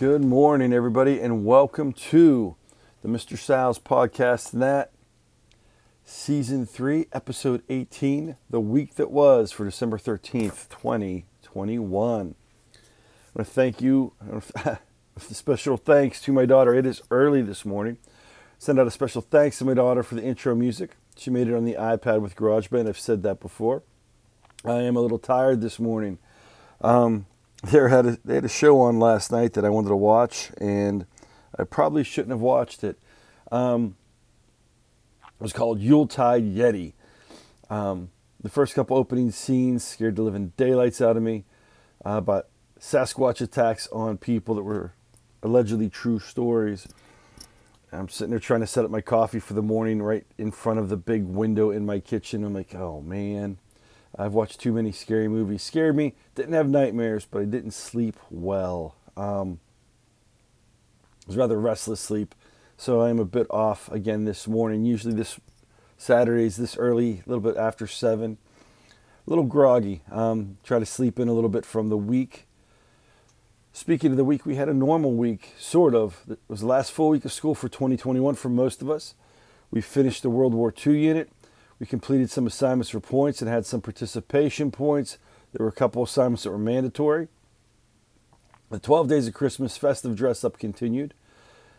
Good morning, everybody, and welcome to the Mr. Sal's podcast. And that season three, episode 18, the week that was for December 13th, 2021. I want to thank you, special thanks to my daughter. It is early this morning. Send out a special thanks to my daughter for the intro music. She made it on the iPad with GarageBand. I've said that before. I am a little tired this morning. Um, there had a, they had a show on last night that I wanted to watch, and I probably shouldn't have watched it. Um, it was called Yuletide Yeti. Um, the first couple opening scenes scared the living daylights out of me uh, about Sasquatch attacks on people that were allegedly true stories. I'm sitting there trying to set up my coffee for the morning right in front of the big window in my kitchen. I'm like, oh man, I've watched too many scary movies. Scared me. Didn't have nightmares, but I didn't sleep well. Um, it was rather restless sleep, so I'm a bit off again this morning. Usually this Saturdays this early, a little bit after seven. A little groggy. Um, try to sleep in a little bit from the week. Speaking of the week, we had a normal week, sort of. It was the last full week of school for 2021 for most of us. We finished the World War II unit. We completed some assignments for points and had some participation points. There were a couple assignments that were mandatory. The 12 days of Christmas festive dress up continued.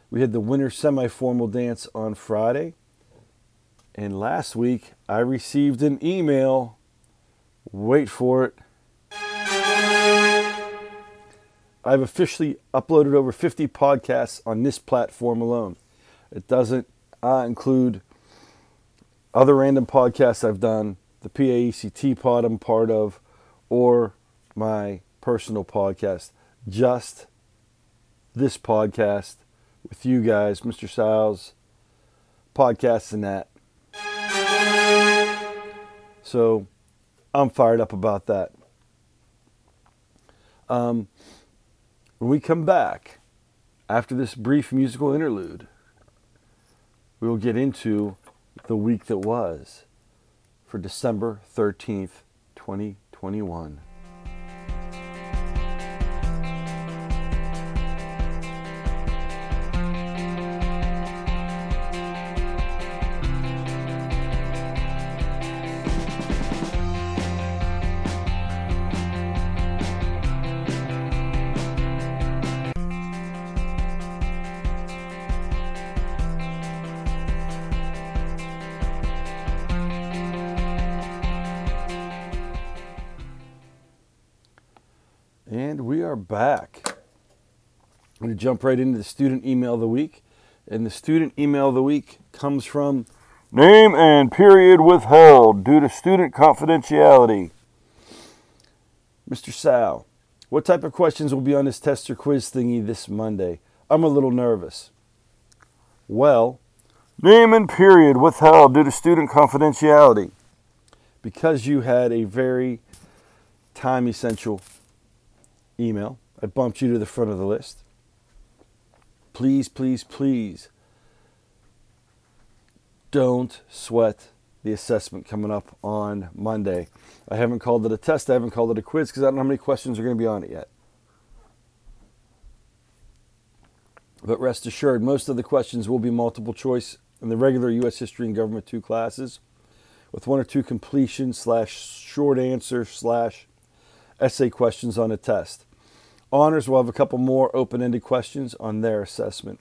We had the winter semi formal dance on Friday. And last week, I received an email. Wait for it. I've officially uploaded over 50 podcasts on this platform alone. It doesn't uh, include other random podcasts I've done, the PAECT pod I'm part of, or my personal podcast. Just this podcast with you guys, Mr. Sal's podcasts and that. So I'm fired up about that. Um, when we come back after this brief musical interlude, we will get into the week that was for December 13th, 2021. Are back. I'm going to jump right into the student email of the week. And the student email of the week comes from Name and period withheld due to student confidentiality. Mr. Sal, what type of questions will be on this test or quiz thingy this Monday? I'm a little nervous. Well, name and period withheld due to student confidentiality. Because you had a very time essential email. I bumped you to the front of the list. Please, please, please don't sweat the assessment coming up on Monday. I haven't called it a test, I haven't called it a quiz because I don't know how many questions are going to be on it yet. But rest assured, most of the questions will be multiple choice in the regular U.S. History and Government 2 classes with one or two completion slash short answer slash essay questions on a test. Honors will have a couple more open ended questions on their assessment.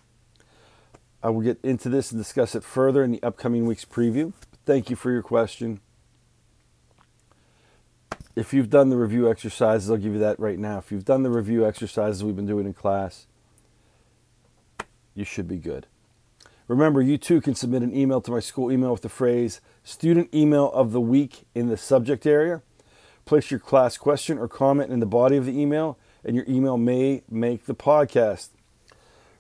I will get into this and discuss it further in the upcoming week's preview. Thank you for your question. If you've done the review exercises, I'll give you that right now. If you've done the review exercises we've been doing in class, you should be good. Remember, you too can submit an email to my school email with the phrase student email of the week in the subject area. Place your class question or comment in the body of the email and your email may make the podcast.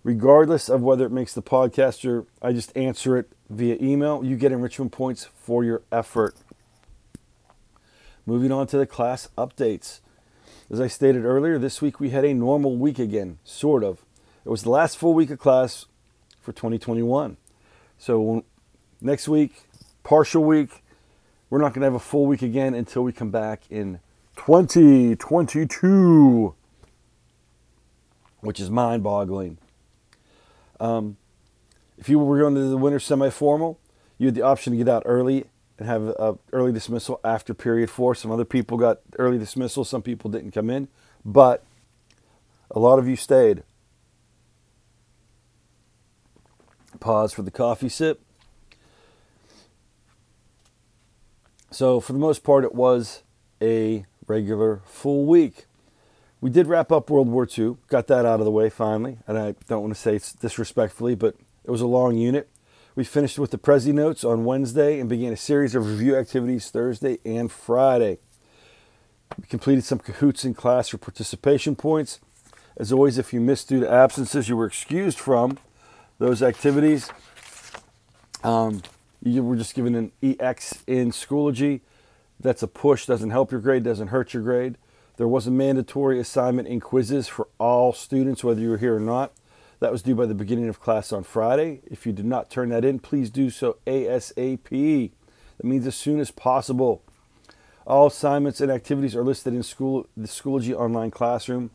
Regardless of whether it makes the podcast or I just answer it via email, you get enrichment points for your effort. Moving on to the class updates. As I stated earlier, this week we had a normal week again, sort of. It was the last full week of class for 2021. So next week, partial week, we're not going to have a full week again until we come back in 2022. Which is mind boggling. Um, if you were going to the winter semi formal, you had the option to get out early and have a early dismissal after period four. Some other people got early dismissal, some people didn't come in, but a lot of you stayed. Pause for the coffee sip. So, for the most part, it was a regular full week. We did wrap up World War II, got that out of the way finally, and I don't want to say disrespectfully, but it was a long unit. We finished with the Prezi notes on Wednesday and began a series of review activities Thursday and Friday. We completed some Kahoots in class for participation points. As always, if you missed due to absences, you were excused from those activities. Um, you were just given an EX in Schoology. That's a push, doesn't help your grade, doesn't hurt your grade. There was a mandatory assignment in Quizizz for all students, whether you were here or not. That was due by the beginning of class on Friday. If you did not turn that in, please do so ASAP. That means as soon as possible. All assignments and activities are listed in school the Schoology online classroom.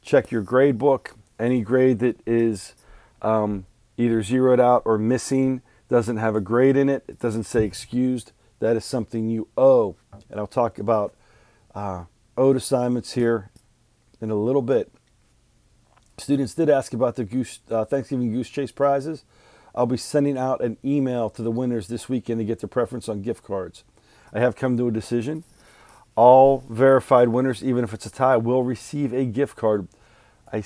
Check your grade book. Any grade that is um, either zeroed out or missing doesn't have a grade in it. It doesn't say excused. That is something you owe. And I'll talk about uh, owed assignments here in a little bit. Students did ask about the goose, uh, Thanksgiving Goose Chase prizes. I'll be sending out an email to the winners this weekend to get their preference on gift cards. I have come to a decision. All verified winners, even if it's a tie, will receive a gift card. I'm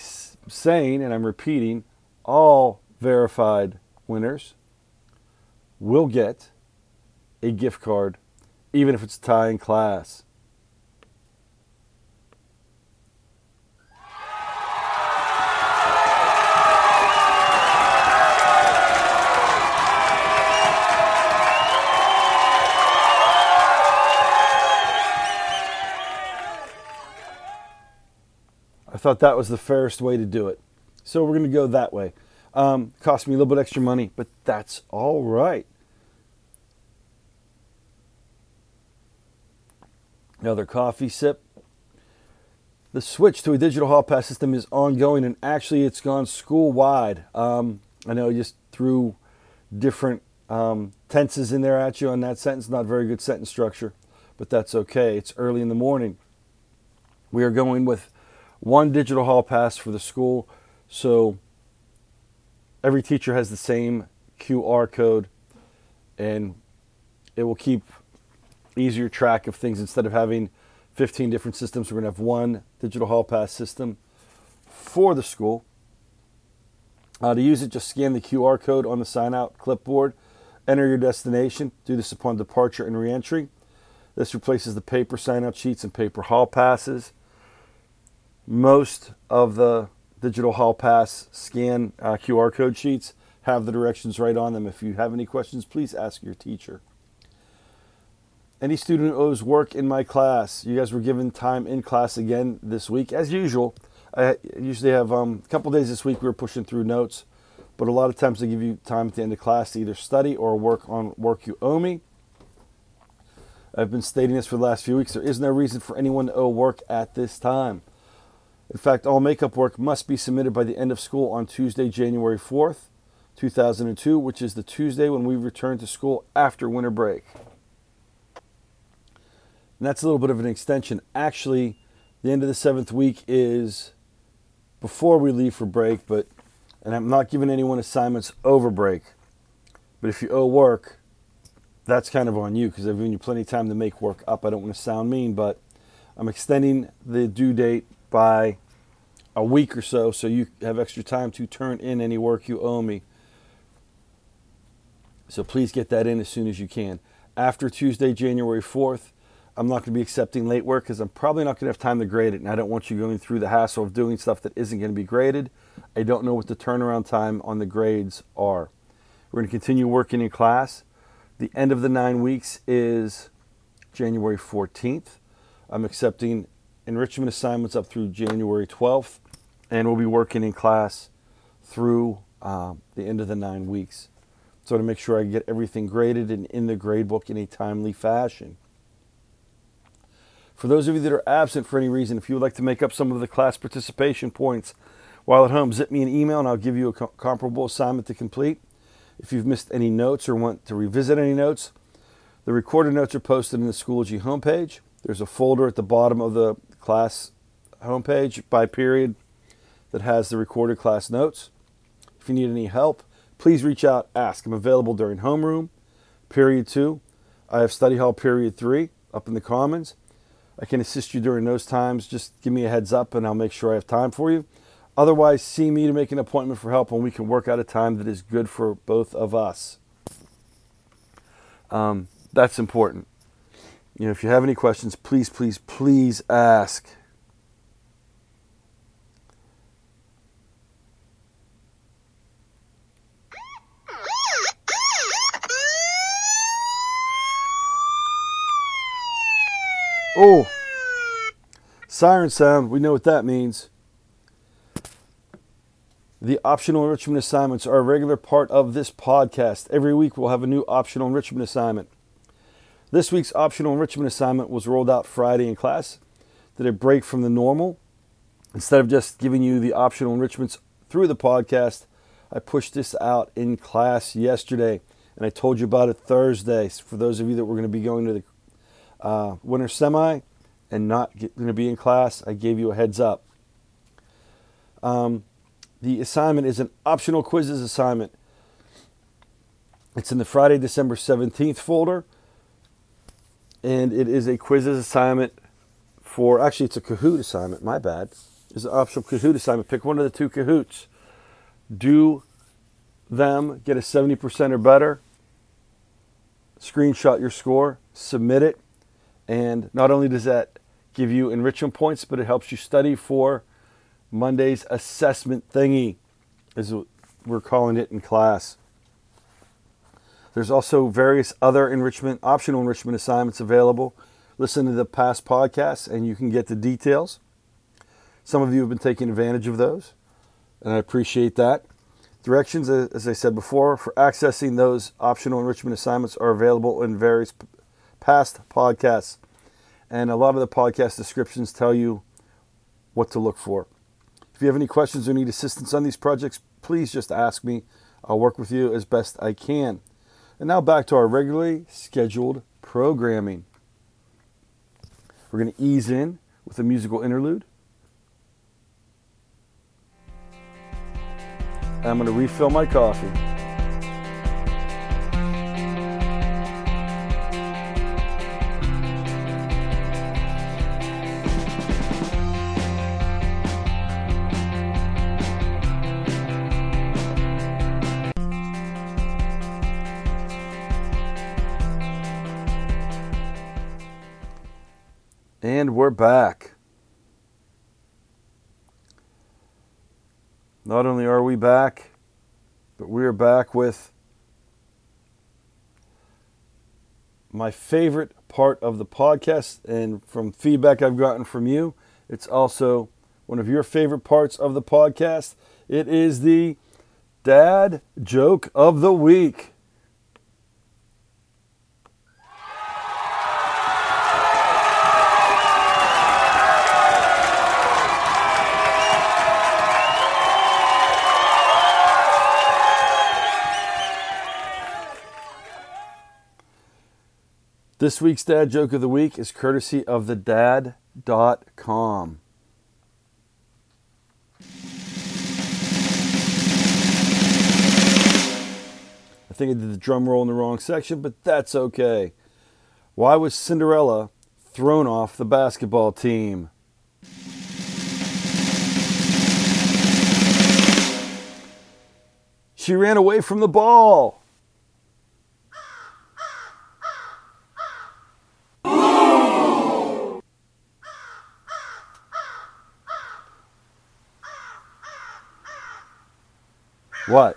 saying, and I'm repeating, all verified winners will get a gift card, even if it's a tie in class. Thought that was the fairest way to do it. So we're going to go that way. Um, cost me a little bit extra money, but that's all right. Another coffee sip. The switch to a digital hall pass system is ongoing, and actually, it's gone school wide. Um, I know I just threw different um, tenses in there at you on that sentence. Not very good sentence structure, but that's okay. It's early in the morning. We are going with one digital hall pass for the school. So every teacher has the same QR code and it will keep easier track of things instead of having 15 different systems. We're going to have one digital hall pass system for the school. Uh, to use it, just scan the QR code on the sign out clipboard, enter your destination, do this upon departure and reentry. This replaces the paper sign out sheets and paper hall passes. Most of the digital hall pass scan uh, QR code sheets have the directions right on them. If you have any questions, please ask your teacher. Any student who owes work in my class. You guys were given time in class again this week, as usual. I usually have um, a couple days this week we were pushing through notes, but a lot of times they give you time at the end of class to either study or work on work you owe me. I've been stating this for the last few weeks. There is no reason for anyone to owe work at this time. In fact, all makeup work must be submitted by the end of school on Tuesday, January 4th, 2002, which is the Tuesday when we return to school after winter break. And that's a little bit of an extension. Actually, the end of the seventh week is before we leave for break, but and I'm not giving anyone assignments over break. But if you owe work, that's kind of on you because I've given you plenty of time to make work up. I don't want to sound mean, but I'm extending the due date by a week or so so you have extra time to turn in any work you owe me. So please get that in as soon as you can. After Tuesday, January 4th, I'm not going to be accepting late work because I'm probably not going to have time to grade it. And I don't want you going through the hassle of doing stuff that isn't going to be graded. I don't know what the turnaround time on the grades are. We're going to continue working in class. The end of the nine weeks is January 14th. I'm accepting enrichment assignments up through January 12th, and we'll be working in class through uh, the end of the nine weeks. So to make sure I get everything graded and in the gradebook in a timely fashion. For those of you that are absent for any reason, if you would like to make up some of the class participation points While at home, zip me an email and I'll give you a co- comparable assignment to complete. If you've missed any notes or want to revisit any notes, the recorded notes are posted in the Schoology homepage. There's a folder at the bottom of the class homepage by period that has the recorded class notes. If you need any help, please reach out, ask. I'm available during homeroom, period two. I have study hall period three up in the commons. I can assist you during those times. Just give me a heads up and I'll make sure I have time for you. Otherwise, see me to make an appointment for help and we can work out a time that is good for both of us. Um, that's important. You know, if you have any questions, please, please, please ask. Oh, siren sound. We know what that means. The optional enrichment assignments are a regular part of this podcast. Every week we'll have a new optional enrichment assignment. This week's optional enrichment assignment was rolled out Friday in class. Did a break from the normal. Instead of just giving you the optional enrichments through the podcast, I pushed this out in class yesterday, and I told you about it Thursday. For those of you that were going to be going to the uh, winter semi and not going to be in class, I gave you a heads up. Um, the assignment is an optional Quizizz assignment. It's in the Friday, December 17th folder. And it is a Quizizz assignment for, actually, it's a Kahoot assignment, my bad. It's an optional Kahoot assignment. Pick one of the two Kahoots. Do them, get a 70% or better, screenshot your score, submit it, and not only does that give you enrichment points, but it helps you study for Monday's assessment thingy, as we're calling it in class. There's also various other enrichment, optional enrichment assignments available. Listen to the past podcasts and you can get the details. Some of you have been taking advantage of those, and I appreciate that. Directions, as I said before, for accessing those optional enrichment assignments are available in various past podcasts. And a lot of the podcast descriptions tell you what to look for. If you have any questions or need assistance on these projects, please just ask me. I'll work with you as best I can. And now back to our regularly scheduled programming. We're going to ease in with a musical interlude. And I'm going to refill my coffee. We're back. Not only are we back, but we're back with my favorite part of the podcast. And from feedback I've gotten from you, it's also one of your favorite parts of the podcast. It is the dad joke of the week. This week's dad joke of the week is courtesy of the dad.com. I think I did the drum roll in the wrong section, but that's okay. Why was Cinderella thrown off the basketball team? She ran away from the ball. What?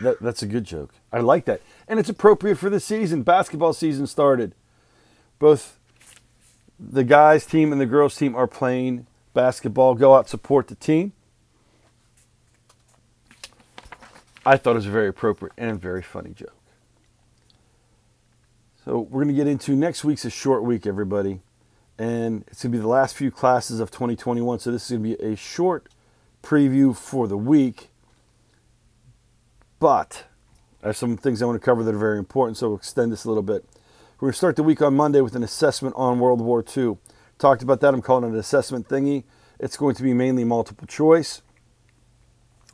That, that's a good joke. I like that. And it's appropriate for the season. Basketball season started. Both the guys' team and the girls' team are playing basketball. Go out, support the team. I thought it was a very appropriate and very funny joke. So we're going to get into next week's a short week, everybody. And it's going to be the last few classes of 2021. So this is going to be a short preview for the week, but I have some things I want to cover that are very important, so we'll extend this a little bit. We're going to start the week on Monday with an assessment on World War II. Talked about that. I'm calling it an assessment thingy. It's going to be mainly multiple choice,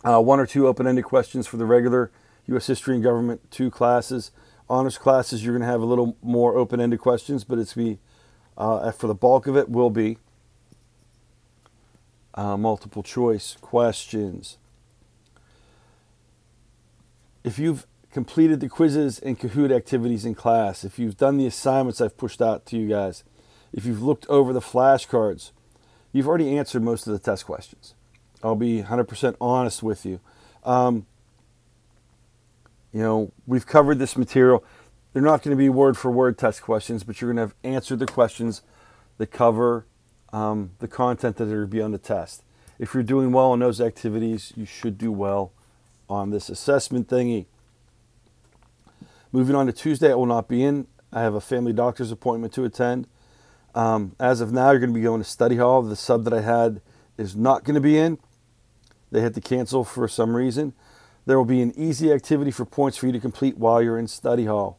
uh, one or two open ended questions for the regular U.S. History and Government 2 classes. Honors classes, you're going to have a little more open ended questions, but it's be uh, for the bulk of it will be uh, multiple choice questions. If you've completed the Quizizz and Kahoot activities in class, if you've done the assignments I've pushed out to you guys, if you've looked over the flashcards, you've already answered most of the test questions. I'll be 100% honest with you. Um, you know, we've covered this material. They're not going to be word for word test questions, but you're going to have answered the questions that cover um, the content that are going to be on the test. If you're doing well on those activities, you should do well on this assessment thingy. Moving on to Tuesday, I will not be in. I have a family doctor's appointment to attend. Um, as of now, you're going to be going to study hall. The sub that I had is not going to be in. They had to cancel for some reason. There will be an easy activity for points for you to complete while you're in study hall.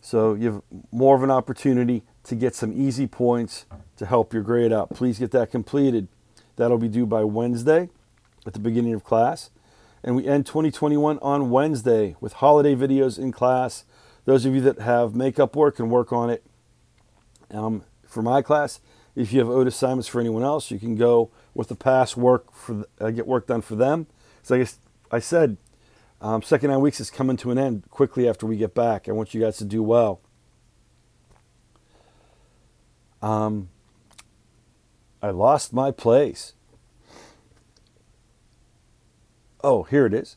So you have more of an opportunity to get some easy points to help your grade out. Please get that completed. That'll be due by Wednesday at the beginning of class. And we end 2021 on Wednesday with holiday videos in class. Those of you that have makeup work and work on it um, for my class. If you have owed assignments for anyone else, you can go with the past work for uh, get work done for them. So I guess I said, um, second nine weeks is coming to an end quickly after we get back. I want you guys to do well. Um, I lost my place. Oh, here it is.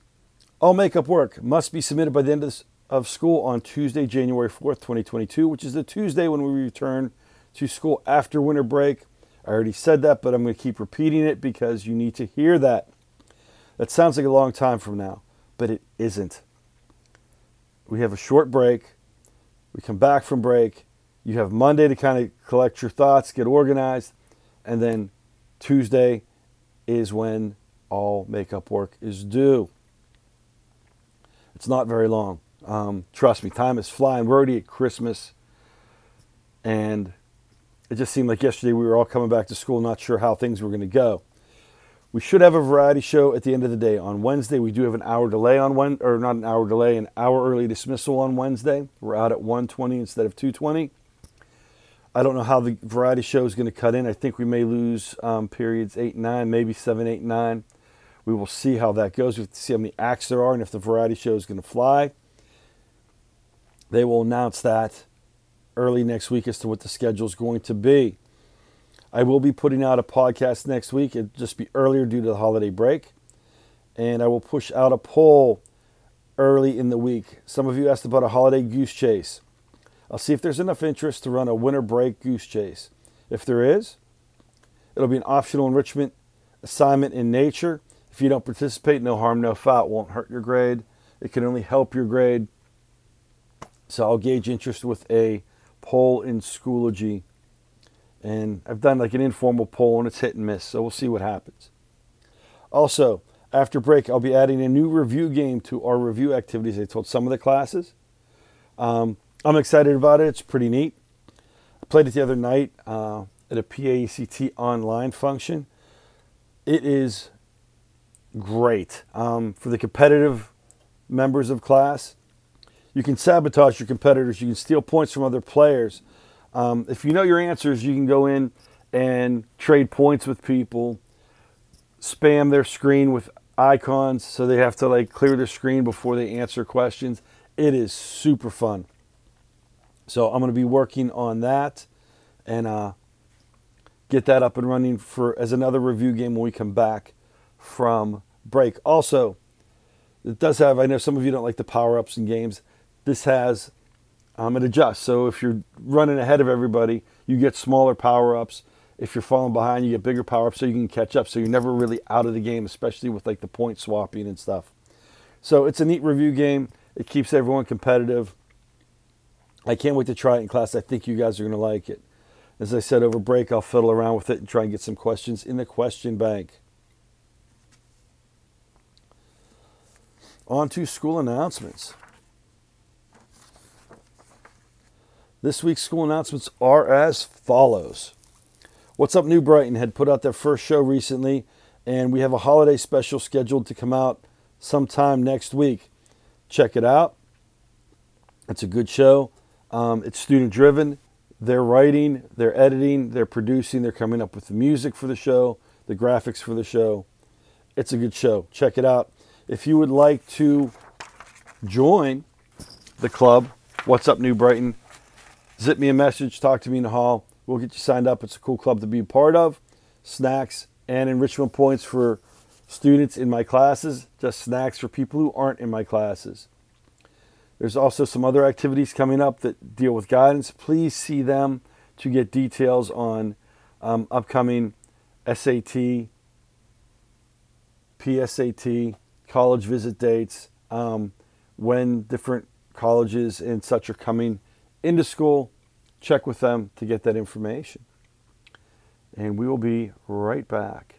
All makeup work must be submitted by the end of, of school on Tuesday, January 4th, 2022, which is the Tuesday when we return to school after winter break. I already said that, but I'm going to keep repeating it because you need to hear that. That sounds like a long time from now, but it isn't. We have a short break. We come back from break. You have Monday to kind of collect your thoughts, get organized, and then Tuesday is when all makeup work is due. It's not very long. Um, trust me, time is flying. We're already at Christmas, and it just seemed like yesterday we were all coming back to school, not sure how things were going to go. We should have a variety show at the end of the day. On Wednesday, we do have an hour delay on one, or not an hour delay, an hour early dismissal on Wednesday. We're out at 1:20 instead of 220. I don't know how the variety show is going to cut in. I think we may lose um, periods eight nine, maybe seven, eight, nine. We will see how that goes. We have to see how many acts there are and if the variety show is going to fly. They will announce that early next week as to what the schedule is going to be. I will be putting out a podcast next week. It'll just be earlier due to the holiday break. And I will push out a poll early in the week. Some of you asked about a holiday goose chase. I'll see if there's enough interest to run a winter break goose chase. If there is, it'll be an optional enrichment assignment in nature. If you don't participate, no harm, no foul. It won't hurt your grade. It can only help your grade. So I'll gauge interest with a poll in Schoology. And I've done like an informal poll and it's hit and miss. So we'll see what happens. Also, after break, I'll be adding a new review game to our review activities. I told some of the classes. Um, I'm excited about it. It's pretty neat. I played it the other night uh, at a PAECT online function. It is great um, for the competitive members of class. You can sabotage your competitors. You can steal points from other players. Um, if you know your answers, you can go in and trade points with people, spam their screen with icons so they have to like clear their screen before they answer questions. It is super fun. So I'm going to be working on that and uh, get that up and running for as another review game when we come back from break. Also, it does have. I know some of you don't like the power ups in games. This has um, it adjusts. So if you're running ahead of everybody, you get smaller power ups. If you're falling behind, you get bigger power ups so you can catch up. So you're never really out of the game, especially with like the point swapping and stuff. So it's a neat review game. It keeps everyone competitive. I can't wait to try it in class. I think you guys are going to like it. As I said over break, I'll fiddle around with it and try and get some questions in the question bank. On to school announcements. This week's school announcements are as follows. What's Up New Brighton had put out their first show recently, and we have a holiday special scheduled to come out sometime next week. Check it out. It's a good show. Um, it's student driven. They're writing, they're editing, they're producing, they're coming up with the music for the show, the graphics for the show. It's a good show. Check it out. If you would like to join the club, What's Up New Brighton, zip me a message, talk to me in the hall. We'll get you signed up. It's a cool club to be a part of. Snacks and enrichment points for students in my classes, just snacks for people who aren't in my classes. There's also some other activities coming up that deal with guidance. Please see them to get details on um, upcoming SAT, PSAT, college visit dates, um, when different colleges and such are coming into school. Check with them to get that information. And we will be right back.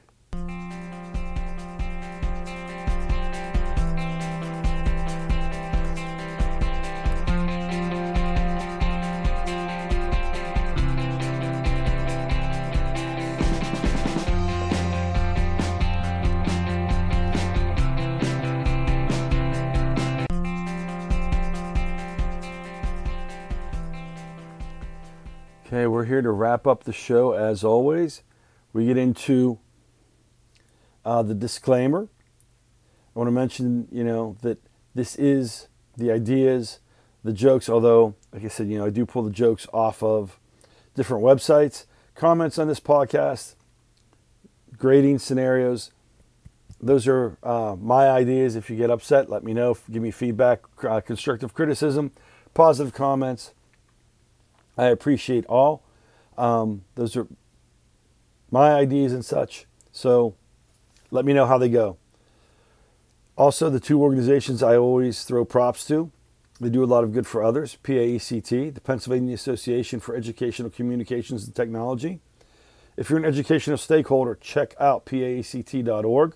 Wrap up the show as always. We get into uh, the disclaimer. I want to mention, you know, that this is the ideas, the jokes, although, like I said, you know, I do pull the jokes off of different websites. Comments on this podcast, grading scenarios, those are uh, my ideas. If you get upset, let me know. Give me feedback, uh, constructive criticism, positive comments I appreciate all. Um, those are my ideas and such. So let me know how they go. Also, the two organizations I always throw props to, they do a lot of good for others PAECT, the Pennsylvania Association for Educational Communications and Technology. If you're an educational stakeholder, check out paect.org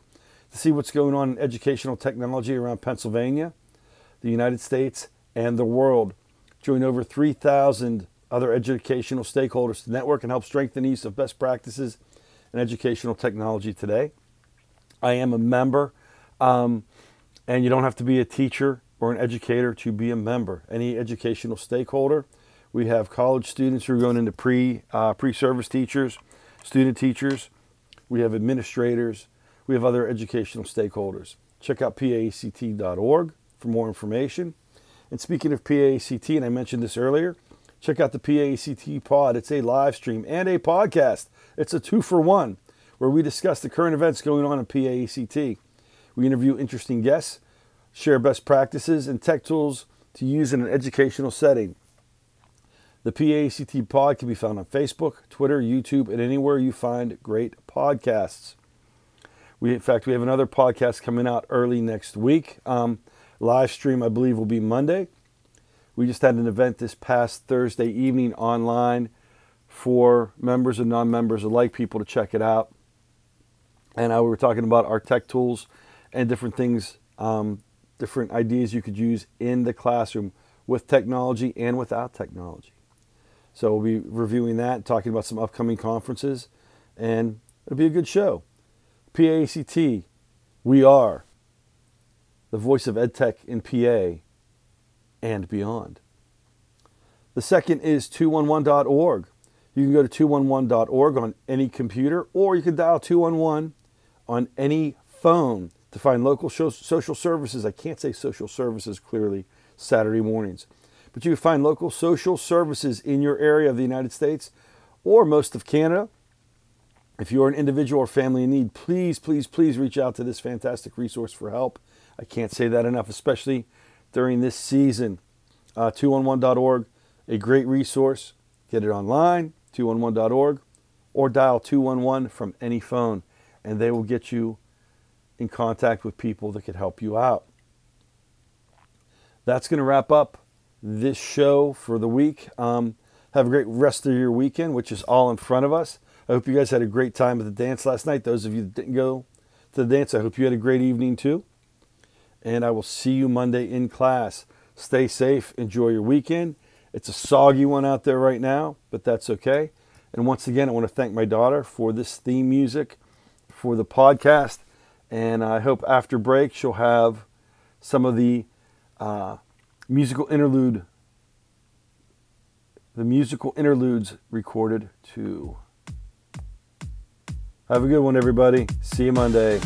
to see what's going on in educational technology around Pennsylvania, the United States, and the world. Join over 3,000 other educational stakeholders to network and help strengthen the use of best practices in educational technology today. I am a member, um, and you don't have to be a teacher or an educator to be a member. Any educational stakeholder. We have college students who are going into pre uh, pre service teachers, student teachers. We have administrators. We have other educational stakeholders. Check out paect.org for more information. And speaking of PAECT, and I mentioned this earlier, Check out the PAECT Pod. It's a live stream and a podcast. It's a two for one where we discuss the current events going on in PAECT. We interview interesting guests, share best practices and tech tools to use in an educational setting. The PAECT Pod can be found on Facebook, Twitter, YouTube, and anywhere you find great podcasts. We, in fact, we have another podcast coming out early next week. Um, live stream, I believe, will be Monday. We just had an event this past Thursday evening online for members and non members alike, people to check it out. And we were talking about our tech tools and different things, um, different ideas you could use in the classroom with technology and without technology. So we'll be reviewing that, talking about some upcoming conferences, and it'll be a good show. PAECT, we are the voice of EdTech in PA and beyond. The second is 211.org. You can go to 211.org on any computer, or you can dial 211 on any phone to find local social services. I can't say social services clearly Saturday mornings, but you can find local social services in your area of the United States or most of Canada. If you're an individual or family in need, please, please, please reach out to this fantastic resource for help. I can't say that enough, especially during this season. Uh, 211.org, a great resource. Get it online, 211.org, or dial 211 from any phone, and they will get you in contact with people that could help you out. That's going to wrap up this show for the week. Um, have a great rest of your weekend, which is all in front of us. I hope you guys had a great time at the dance last night. Those of you that didn't go to the dance, I hope you had a great evening too. And I will see you Monday in class. Stay safe, enjoy your weekend. It's a soggy one out there right now, but that's okay. And once again, I want to thank my daughter for this theme music for the podcast. And I hope after break she'll have some of the uh, musical interlude, the musical interludes recorded too. Have a good one, everybody. See you Monday.